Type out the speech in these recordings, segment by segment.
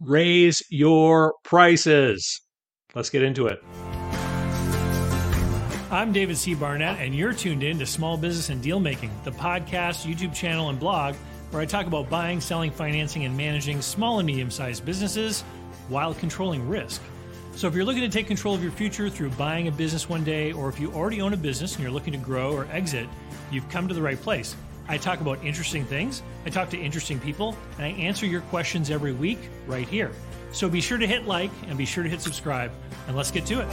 raise your prices. Let's get into it. I'm David C. Barnett, and you're tuned in to Small Business and Deal Making, the podcast, YouTube channel, and blog where I talk about buying, selling, financing, and managing small and medium sized businesses while controlling risk. So, if you're looking to take control of your future through buying a business one day, or if you already own a business and you're looking to grow or exit, you've come to the right place. I talk about interesting things, I talk to interesting people, and I answer your questions every week right here. So be sure to hit like and be sure to hit subscribe, and let's get to it.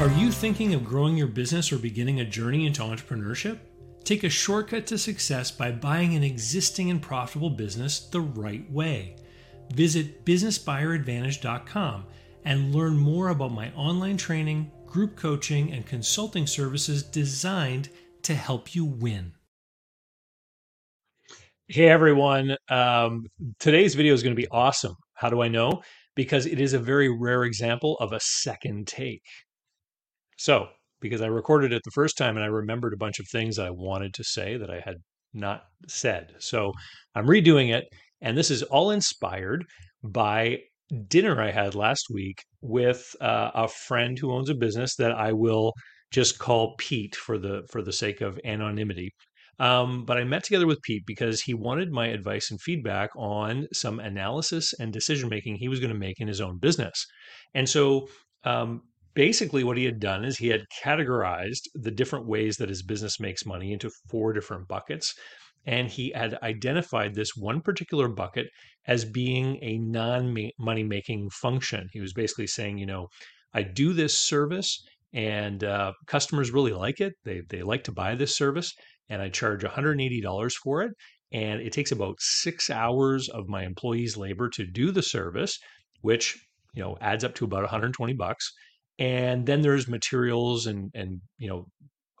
Are you thinking of growing your business or beginning a journey into entrepreneurship? Take a shortcut to success by buying an existing and profitable business the right way. Visit businessbuyeradvantage.com and learn more about my online training, group coaching, and consulting services designed to help you win. Hey everyone, um, today's video is going to be awesome. How do I know? Because it is a very rare example of a second take. So, because I recorded it the first time and I remembered a bunch of things I wanted to say that I had not said. So, I'm redoing it, and this is all inspired by dinner I had last week with uh, a friend who owns a business that I will just call Pete for the for the sake of anonymity. Um, but I met together with Pete because he wanted my advice and feedback on some analysis and decision making he was going to make in his own business. And so um, basically, what he had done is he had categorized the different ways that his business makes money into four different buckets. And he had identified this one particular bucket as being a non money making function. He was basically saying, you know, I do this service and uh, customers really like it. They they like to buy this service, and I charge $180 for it. And it takes about six hours of my employees' labor to do the service, which you know adds up to about 120 bucks. And then there's materials and and you know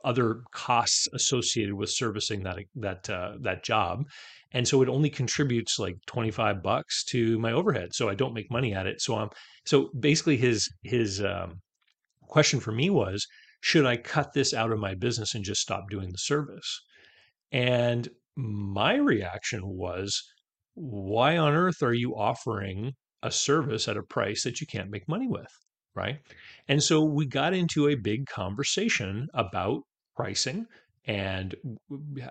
other costs associated with servicing that that uh, that job and so it only contributes like 25 bucks to my overhead so i don't make money at it so i'm so basically his his um, question for me was should I cut this out of my business and just stop doing the service? And my reaction was, why on earth are you offering a service at a price that you can't make money with? Right. And so we got into a big conversation about pricing and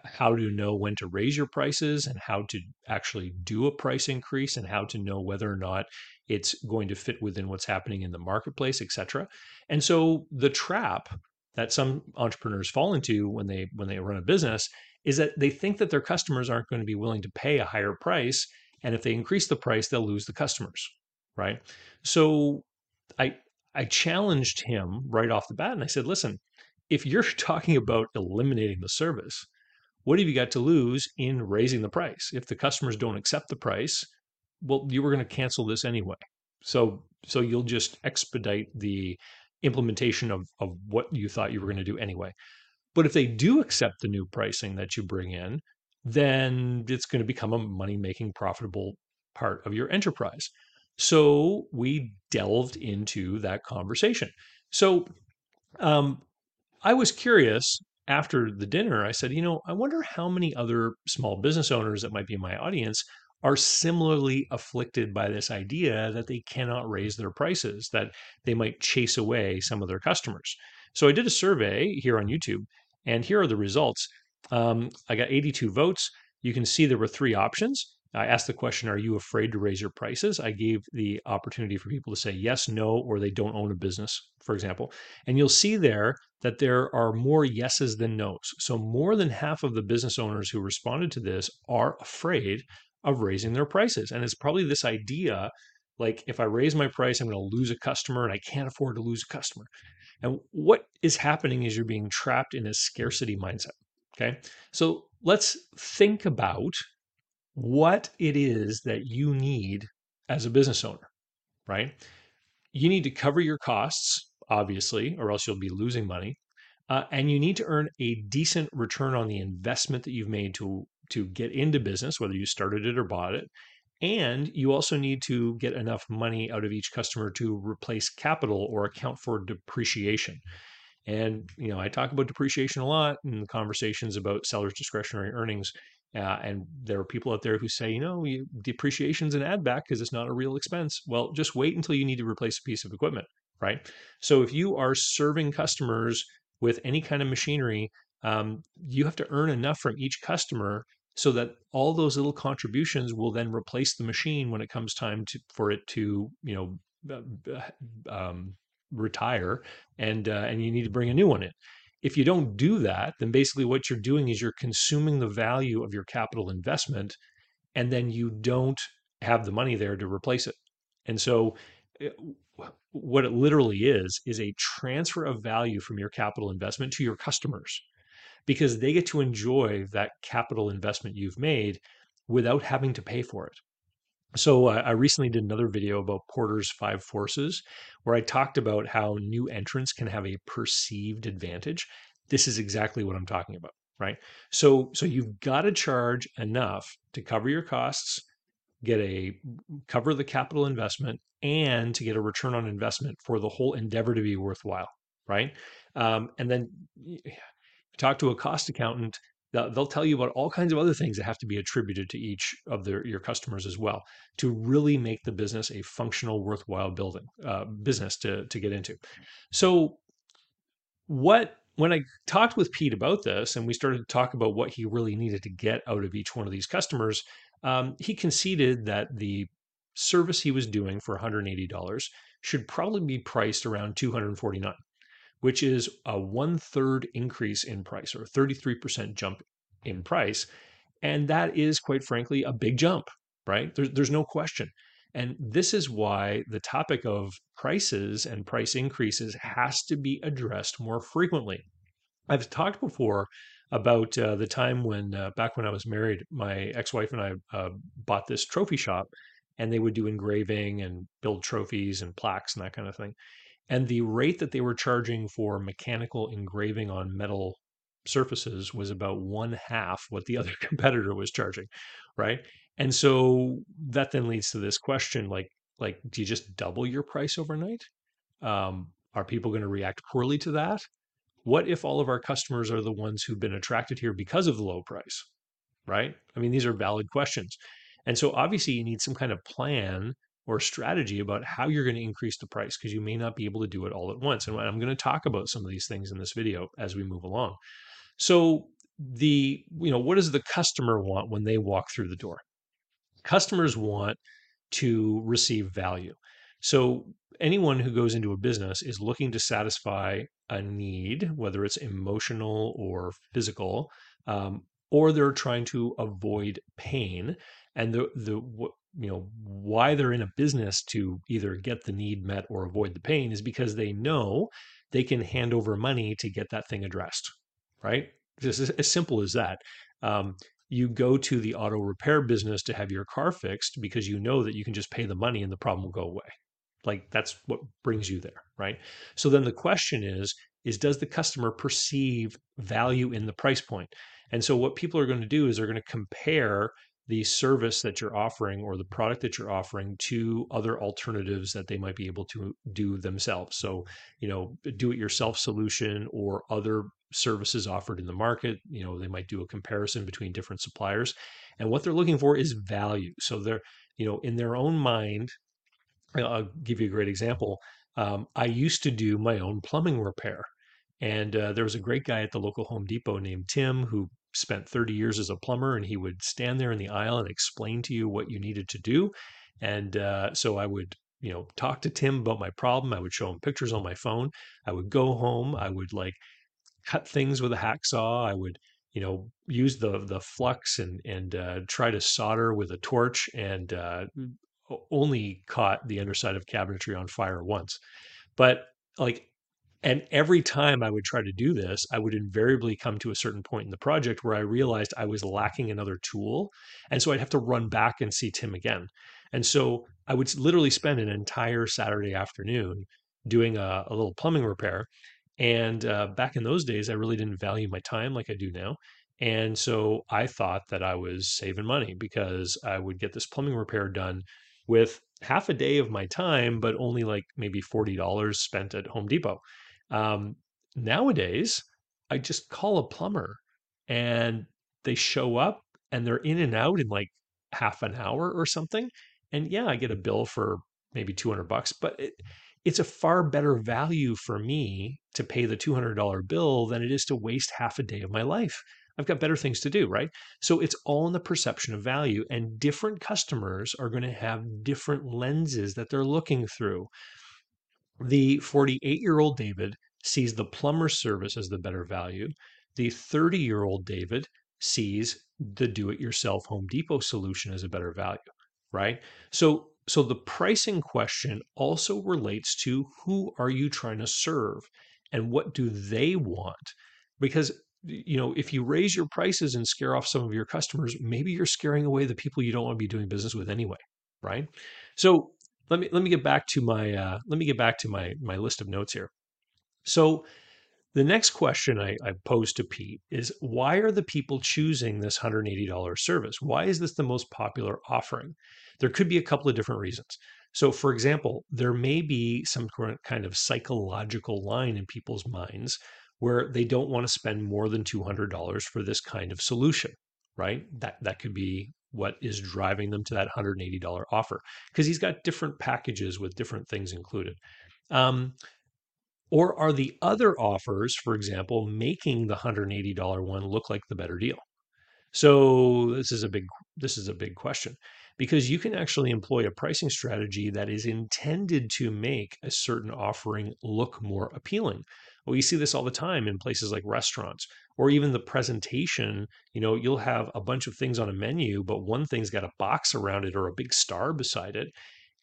how to know when to raise your prices and how to actually do a price increase and how to know whether or not it's going to fit within what's happening in the marketplace etc and so the trap that some entrepreneurs fall into when they when they run a business is that they think that their customers aren't going to be willing to pay a higher price and if they increase the price they'll lose the customers right? So i i challenged him right off the bat and i said listen if you're talking about eliminating the service, what have you got to lose in raising the price? If the customers don't accept the price, well, you were going to cancel this anyway. So so you'll just expedite the implementation of, of what you thought you were going to do anyway. But if they do accept the new pricing that you bring in, then it's going to become a money making profitable part of your enterprise. So we delved into that conversation. So um, I was curious after the dinner. I said, you know, I wonder how many other small business owners that might be in my audience are similarly afflicted by this idea that they cannot raise their prices, that they might chase away some of their customers. So I did a survey here on YouTube, and here are the results. Um, I got 82 votes. You can see there were three options. I asked the question, Are you afraid to raise your prices? I gave the opportunity for people to say yes, no, or they don't own a business, for example. And you'll see there that there are more yeses than nos. So more than half of the business owners who responded to this are afraid of raising their prices. And it's probably this idea like, if I raise my price, I'm going to lose a customer and I can't afford to lose a customer. And what is happening is you're being trapped in a scarcity mindset. Okay. So let's think about what it is that you need as a business owner, right? You need to cover your costs, obviously, or else you'll be losing money. Uh, and you need to earn a decent return on the investment that you've made to to get into business, whether you started it or bought it. And you also need to get enough money out of each customer to replace capital or account for depreciation. And you know, I talk about depreciation a lot in the conversations about sellers' discretionary earnings Uh, and there are people out there who say, you know, you, depreciation's an add back because it's not a real expense. Well, just wait until you need to replace a piece of equipment, right? So if you are serving customers with any kind of machinery, um, you have to earn enough from each customer so that all those little contributions will then replace the machine when it comes time to, for it to, you know, um, retire, and uh, and you need to bring a new one in. If you don't do that, then basically what you're doing is you're consuming the value of your capital investment, and then you don't have the money there to replace it. And so, eh, what it literally is is a transfer of value from your capital investment to your customers because they get to enjoy that capital investment you've made without having to pay for it. So uh, I recently did another video about Porter's five forces, where I talked about how new entrants can have a perceived advantage. This is exactly what I'm talking about, right? So so you've got to charge enough to cover your costs, get a cover the capital investment, and to get a return on investment for the whole endeavor to be worthwhile, right? Um, and then talk to a cost accountant they'll tell you about all kinds of other things that have to be attributed to each of their your customers as well to really make the business a functional worthwhile building uh, business to, to get into. So what when i talked with pete about this and we started to talk about what he really needed to get out of each one of these customers um, he conceded that the service he was doing for $180 should probably be priced around 249 which is a one third increase in price or 33% jump in price. And that is, quite frankly, a big jump, right? There's, there's no question. And this is why the topic of prices and price increases has to be addressed more frequently. I've talked before about uh, the time when, uh, back when I was married, my ex wife and I uh, bought this trophy shop and they would do engraving and build trophies and plaques and that kind of thing and the rate that they were charging for mechanical engraving on metal surfaces was about one half what the other competitor was charging right? And so that then leads to this question like like do you just double your price overnight? Um, are people going to react poorly to that? What if all of our customers are the ones who've been attracted here because of the low price right? I mean these are valid questions. And so obviously you need some kind of plan or strategy about how you're going to increase the price because you may not be able to do it all at once. And I'm going to talk about some of these things in this video as we move along. So the you know what does the customer want when they walk through the door? Customers want to receive value. So anyone who goes into a business is looking to satisfy a need, whether it's emotional or physical, um, or they're trying to avoid pain. And the the you know why they're in a business to either get the need met or avoid the pain is because they know they can hand over money to get that thing addressed right? Just as simple as that. Um, you go to the auto repair business to have your car fixed because you know that you can just pay the money and the problem will go away. Like that's what brings you there right? So then the question is is does the customer perceive value in the price point? And so what people are going to do is they're going to compare the service that you're offering or the product that you're offering to other alternatives that they might be able to do themselves. So, you know, do it yourself solution or other services offered in the market. You know, they might do a comparison between different suppliers. And what they're looking for is value. So they're, you know, in their own mind, I'll give you a great example. Um, I used to do my own plumbing repair. And uh, there was a great guy at the local Home Depot named Tim who spent 30 years as a plumber and he would stand there in the aisle and explain to you what you needed to do. And uh, so I would, you know, talk to Tim about my problem. I would show him pictures on my phone. I would go home. I would like cut things with a hacksaw. I would, you know, use the the flux and and uh, try to solder with a torch and uh, only caught the underside of cabinetry on fire once. But like and every time I would try to do this, I would invariably come to a certain point in the project where I realized I was lacking another tool. And so I'd have to run back and see Tim again. And so I would literally spend an entire Saturday afternoon doing a, a little plumbing repair. And uh, back in those days, I really didn't value my time like I do now. And so I thought that I was saving money because I would get this plumbing repair done with half a day of my time, but only like maybe $40 spent at Home Depot. Um, nowadays, I just call a plumber and they show up and they're in and out in like half an hour or something. And yeah, I get a bill for maybe 200 bucks, but it, it's a far better value for me to pay the $200 bill than it is to waste half a day of my life. I've got better things to do, right? So it's all in the perception of value, and different customers are going to have different lenses that they're looking through. The 48 year old David sees the plumber service as the better value. The 30 year old David sees the do it yourself Home Depot solution as a better value, right? So so the pricing question also relates to who are you trying to serve and what do they want? Because you know, if you raise your prices and scare off some of your customers, maybe you're scaring away the people you don't want to be doing business with anyway, right? So let me let me get back to my uh, let me get back to my my list of notes here. So the next question I, I posed to Pete is why are the people choosing this $180 service? Why is this the most popular offering? There could be a couple of different reasons. So, for example, there may be some kind of psychological line in people's minds where they don't want to spend more than $200 for this kind of solution, right? That that could be what is driving them to that $180 offer because he's got different packages with different things included. Um, or are the other offers, for example, making the $180 one look like the better deal? So this is a big this is a big question because you can actually employ a pricing strategy that is intended to make a certain offering look more appealing. Well, you see this all the time in places like restaurants or even the presentation. You know, you'll have a bunch of things on a menu, but one thing's got a box around it or a big star beside it.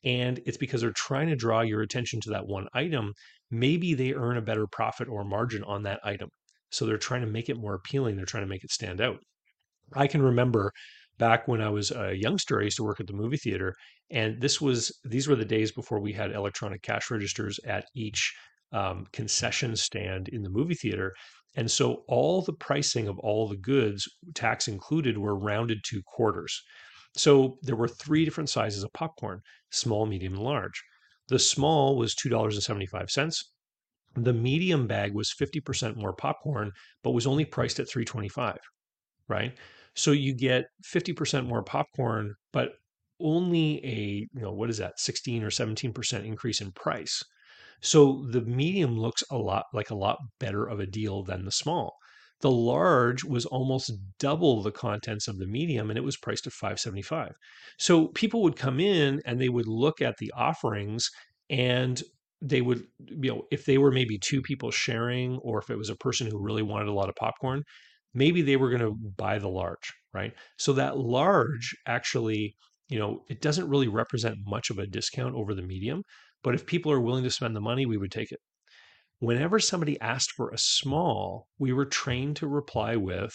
And it's because they're trying to draw your attention to that one item. Maybe they earn a better profit or margin on that item. So they're trying to make it more appealing. They're trying to make it stand out. I can remember back when I was a youngster, I used to work at the movie theater, and this was these were the days before we had electronic cash registers at each um, concession stand in the movie theater. And so all the pricing of all the goods, tax included, were rounded to quarters. So there were three different sizes of popcorn small, medium, and large. The small was $2.75. The medium bag was 50% more popcorn, but was only priced at 325 right? So you get 50% more popcorn, but only a, you know, what is that, 16 or 17% increase in price. So the medium looks a lot like a lot better of a deal than the small. The large was almost double the contents of the medium and it was priced at 575. So people would come in and they would look at the offerings and they would you know if they were maybe two people sharing or if it was a person who really wanted a lot of popcorn maybe they were going to buy the large, right? So that large actually, you know, it doesn't really represent much of a discount over the medium, but if people are willing to spend the money, we would take it. Whenever somebody asked for a small, we were trained to reply with,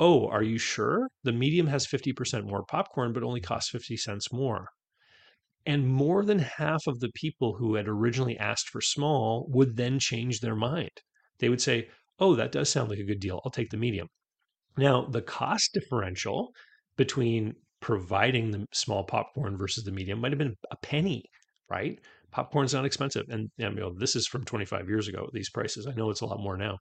Oh, are you sure? The medium has 50% more popcorn, but only costs 50 cents more. And more than half of the people who had originally asked for small would then change their mind. They would say, oh, that does sound like a good deal. I'll take the medium. Now, the cost differential between providing the small popcorn versus the medium might have been a penny, right? Popcorn's not expensive, and you know, this is from 25 years ago. These prices, I know it's a lot more now,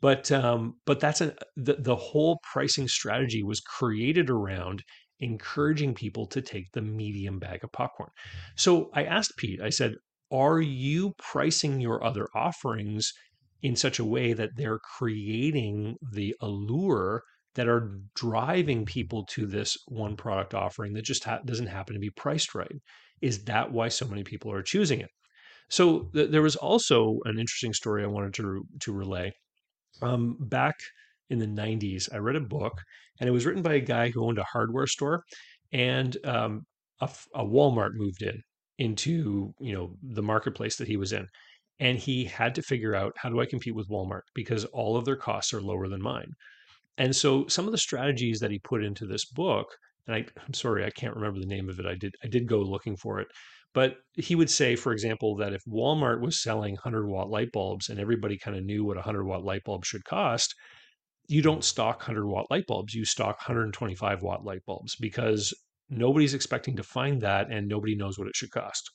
but um, but that's a the, the whole pricing strategy was created around encouraging people to take the medium bag of popcorn. So I asked Pete, I said, "Are you pricing your other offerings in such a way that they're creating the allure that are driving people to this one product offering that just ha- doesn't happen to be priced right. Is that why so many people are choosing it? So th- there was also an interesting story I wanted to to relay. Um, back in the 90s, I read a book, and it was written by a guy who owned a hardware store, and um, a, a Walmart moved in into you know the marketplace that he was in and he had to figure out how do I compete with Walmart because all of their costs are lower than mine. And so some of the strategies that he put into this book, and I, I'm sorry, I can't remember the name of it. I did I did go looking for it, but he would say, for example, that if Walmart was selling 100 watt light bulbs and everybody kind of knew what a 100 watt light bulb should cost, you don't stock 100 watt light bulbs. You stock 125 watt light bulbs because nobody's expecting to find that and nobody knows what it should cost.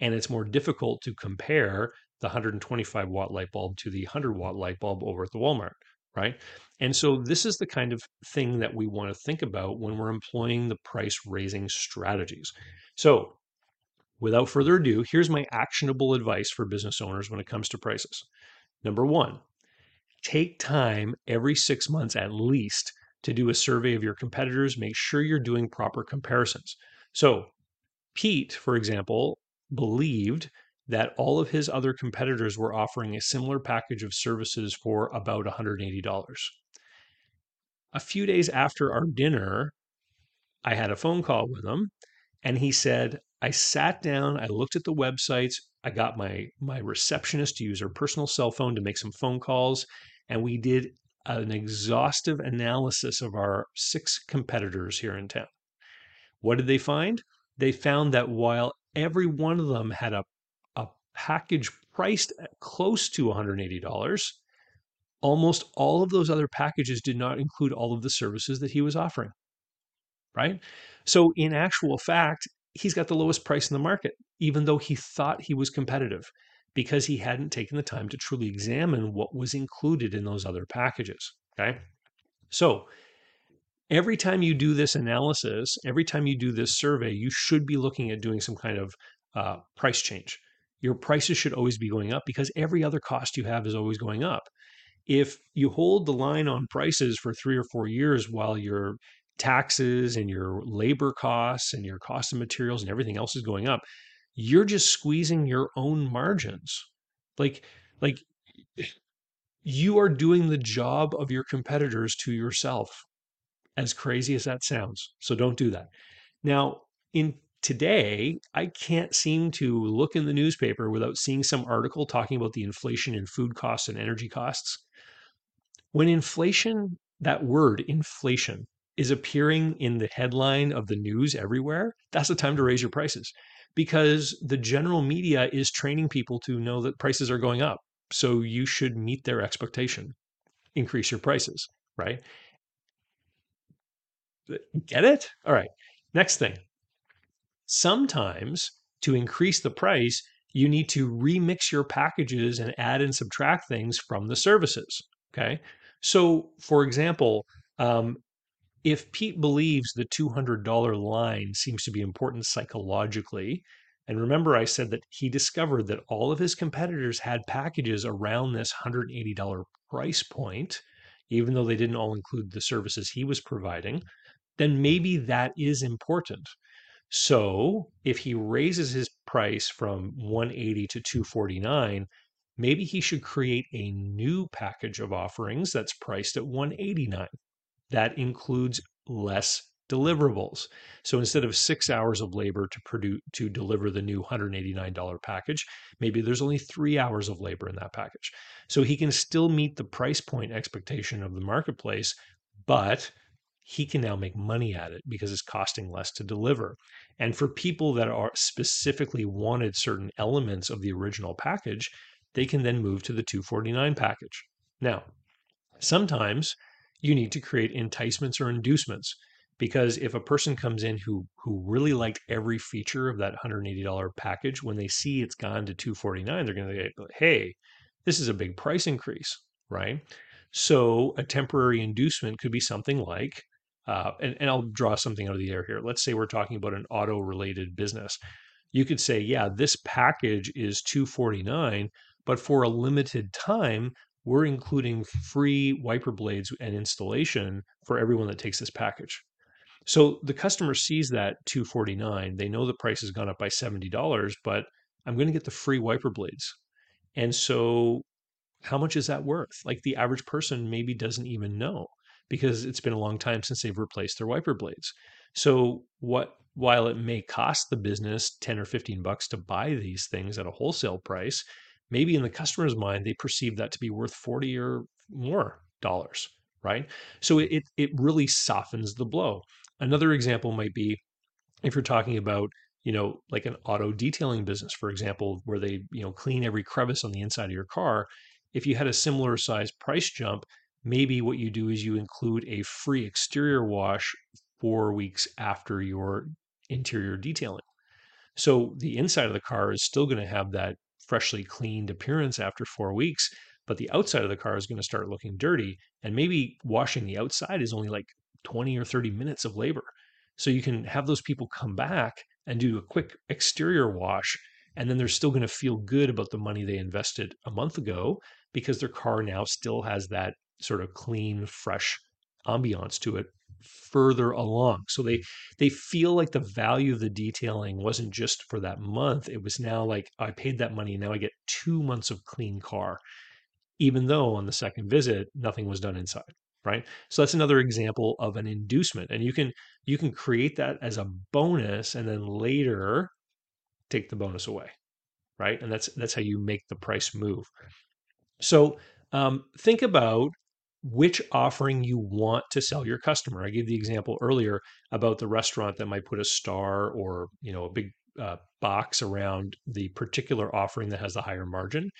And it's more difficult to compare the 125 watt light bulb to the 100 watt light bulb over at the Walmart, right? And so this is the kind of thing that we want to think about when we're employing the price raising strategies. So, without further ado, here's my actionable advice for business owners when it comes to prices. Number one, take time every six months at least to do a survey of your competitors. Make sure you're doing proper comparisons. So, Pete, for example, believed that all of his other competitors were offering a similar package of services for about $180. A few days after our dinner, I had a phone call with him and he said, I sat down, I looked at the websites, I got my my receptionist to use her personal cell phone to make some phone calls, and we did an exhaustive analysis of our six competitors here in town. What did they find? They found that while every one of them had a package priced at close to $180, almost all of those other packages did not include all of the services that he was offering. Right? So, in actual fact, he's got the lowest price in the market, even though he thought he was competitive because he hadn't taken the time to truly examine what was included in those other packages. Okay. So, every time you do this analysis, every time you do this survey, you should be looking at doing some kind of uh, price change your prices should always be going up because every other cost you have is always going up. If you hold the line on prices for three or four years while your taxes and your labor costs and your cost of materials and everything else is going up, you're just squeezing your own margins. Like, like you are doing the job of your competitors to yourself, as crazy as that sounds. So don't do that. Now, in today, I can't seem to look in the newspaper without seeing some article talking about the inflation in food costs and energy costs. When inflation, that word, inflation, is appearing in the headline of the news everywhere, that's the time to raise your prices because the general media is training people to know that prices are going up. So you should meet their expectation, increase your prices, right? Get it? All right. Next thing Sometimes to increase the price, you need to remix your packages and add and subtract things from the services. Okay. So, for example, um, if Pete believes the $200 line seems to be important psychologically, and remember, I said that he discovered that all of his competitors had packages around this $180 price point, even though they didn't all include the services he was providing, then maybe that is important. So if he raises his price from 180 to 249, maybe he should create a new package of offerings that's priced at 189. That includes less deliverables. So instead of six hours of labor to produce to deliver the new $189 package, maybe there's only three hours of labor in that package. So he can still meet the price point expectation of the marketplace, but he can now make money at it because it's costing less to deliver. And for people that are specifically wanted certain elements of the original package, they can then move to the 249 package. Now, sometimes you need to create enticements or inducements because if a person comes in who who really liked every feature of that $180 package when they see it's gone to 249 they're going to say hey this is a big price increase right so a temporary inducement could be something like uh, and, and I'll draw something out of the air here. Let's say we're talking about an auto related business. You could say, yeah, this package is 249, but for a limited time, we're including free wiper blades and installation for everyone that takes this package. So the customer sees that 249, they know the price has gone up by $70, but I'm going to get the free wiper blades. And so how much is that worth? Like the average person maybe doesn't even know because it's been a long time since they've replaced their wiper blades. So what while it may cost the business 10 or 15 bucks to buy these things at a wholesale price, maybe in the customer's mind they perceive that to be worth 40 or more dollars, right? So it it really softens the blow. Another example might be if you're talking about you know like an auto detailing business for example where they you know clean every crevice on the inside of your car if you had a similar size price jump maybe what you do is you include a free exterior wash four weeks after your interior detailing. So the inside of the car is still going to have that freshly cleaned appearance after four weeks, but the outside of the car is going to start looking dirty. And maybe washing the outside is only like 20 or 30 minutes of labor. So you can have those people come back and do a quick exterior wash. And then they're still going to feel good about the money they invested a month ago because their car now still has that sort of clean, fresh ambiance to it further along. So they they feel like the value of the detailing wasn't just for that month. It was now like I paid that money and now I get 2 months of clean car even though on the second visit nothing was done inside, right? So that's another example of an inducement and you can you can create that as a bonus and then later take the bonus away, right? And that's that's how you make the price move. So um, think about which offering you want to sell your customer. I gave the example earlier about the restaurant that might put a star or you know a big uh, box around the particular offering that has the higher margin.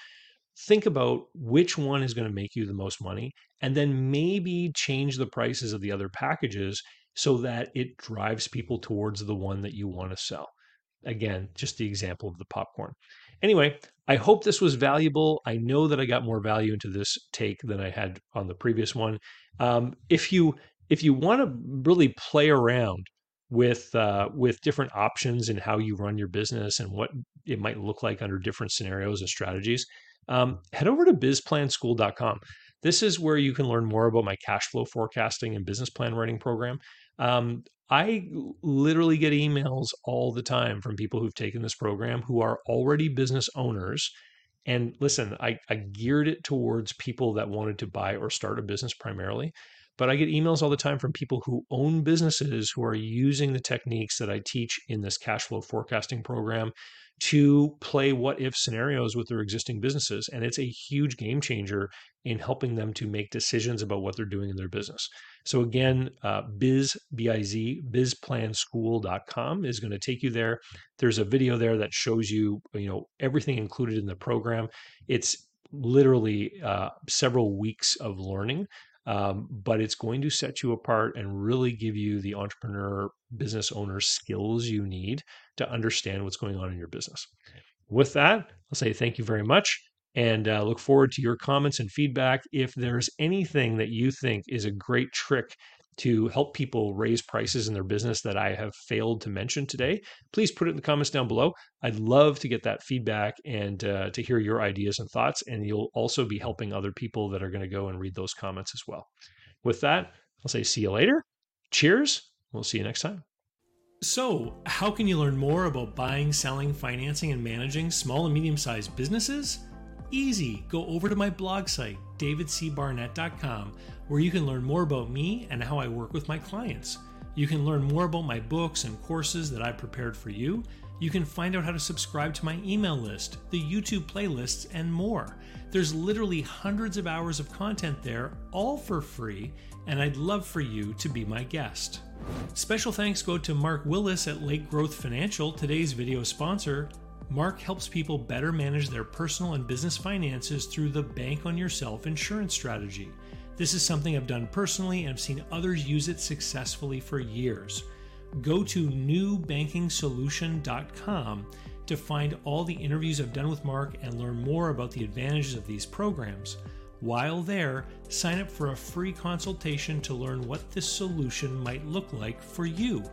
Think about which one is going to make you the most money, and then maybe change the prices of the other packages so that it drives people towards the one that you want to sell. Again, just the example of the popcorn. Anyway, I hope this was valuable. I know that I got more value into this take than I had on the previous one. Um, if you if you want to really play around with uh, with different options and how you run your business and what it might look like under different scenarios and strategies, um, head over to bizplanschool.com. This is where you can learn more about my cash flow forecasting and business plan writing program. Um, I literally get emails all the time from people who've taken this program who are already business owners. And listen, I, I geared it towards people that wanted to buy or start a business primarily. But I get emails all the time from people who own businesses who are using the techniques that I teach in this cash flow forecasting program to play what if scenarios with their existing businesses. And it's a huge game changer in helping them to make decisions about what they're doing in their business. So again, uh, biz, B-I-Z, bizplanschool.com is going to take you there. There's a video there that shows you, you know, everything included in the program. It's literally uh, several weeks of learning um, but it's going to set you apart and really give you the entrepreneur business owner skills you need to understand what's going on in your business. With that, I'll say thank you very much and uh, look forward to your comments and feedback. If there's anything that you think is a great trick to help people raise prices in their business that I have failed to mention today, please put it in the comments down below. I'd love to get that feedback and uh, to hear your ideas and thoughts. And you'll also be helping other people that are going to go and read those comments as well. With that, I'll say see you later. Cheers. We'll see you next time. So, how can you learn more about buying, selling, financing, and managing small and medium sized businesses? Easy. Go over to my blog site, davidcbarnett.com, where you can learn more about me and how I work with my clients. You can learn more about my books and courses that I've prepared for you. You can find out how to subscribe to my email list, the YouTube playlists, and more. There's literally hundreds of hours of content there, all for free, and I'd love for you to be my guest. Special thanks go to Mark Willis at Lake Growth Financial, today's video sponsor. Mark helps people better manage their personal and business finances through the Bank on Yourself insurance strategy. This is something I've done personally and I've seen others use it successfully for years. Go to newbankingsolution.com to find all the interviews I've done with Mark and learn more about the advantages of these programs. While there, sign up for a free consultation to learn what this solution might look like for you.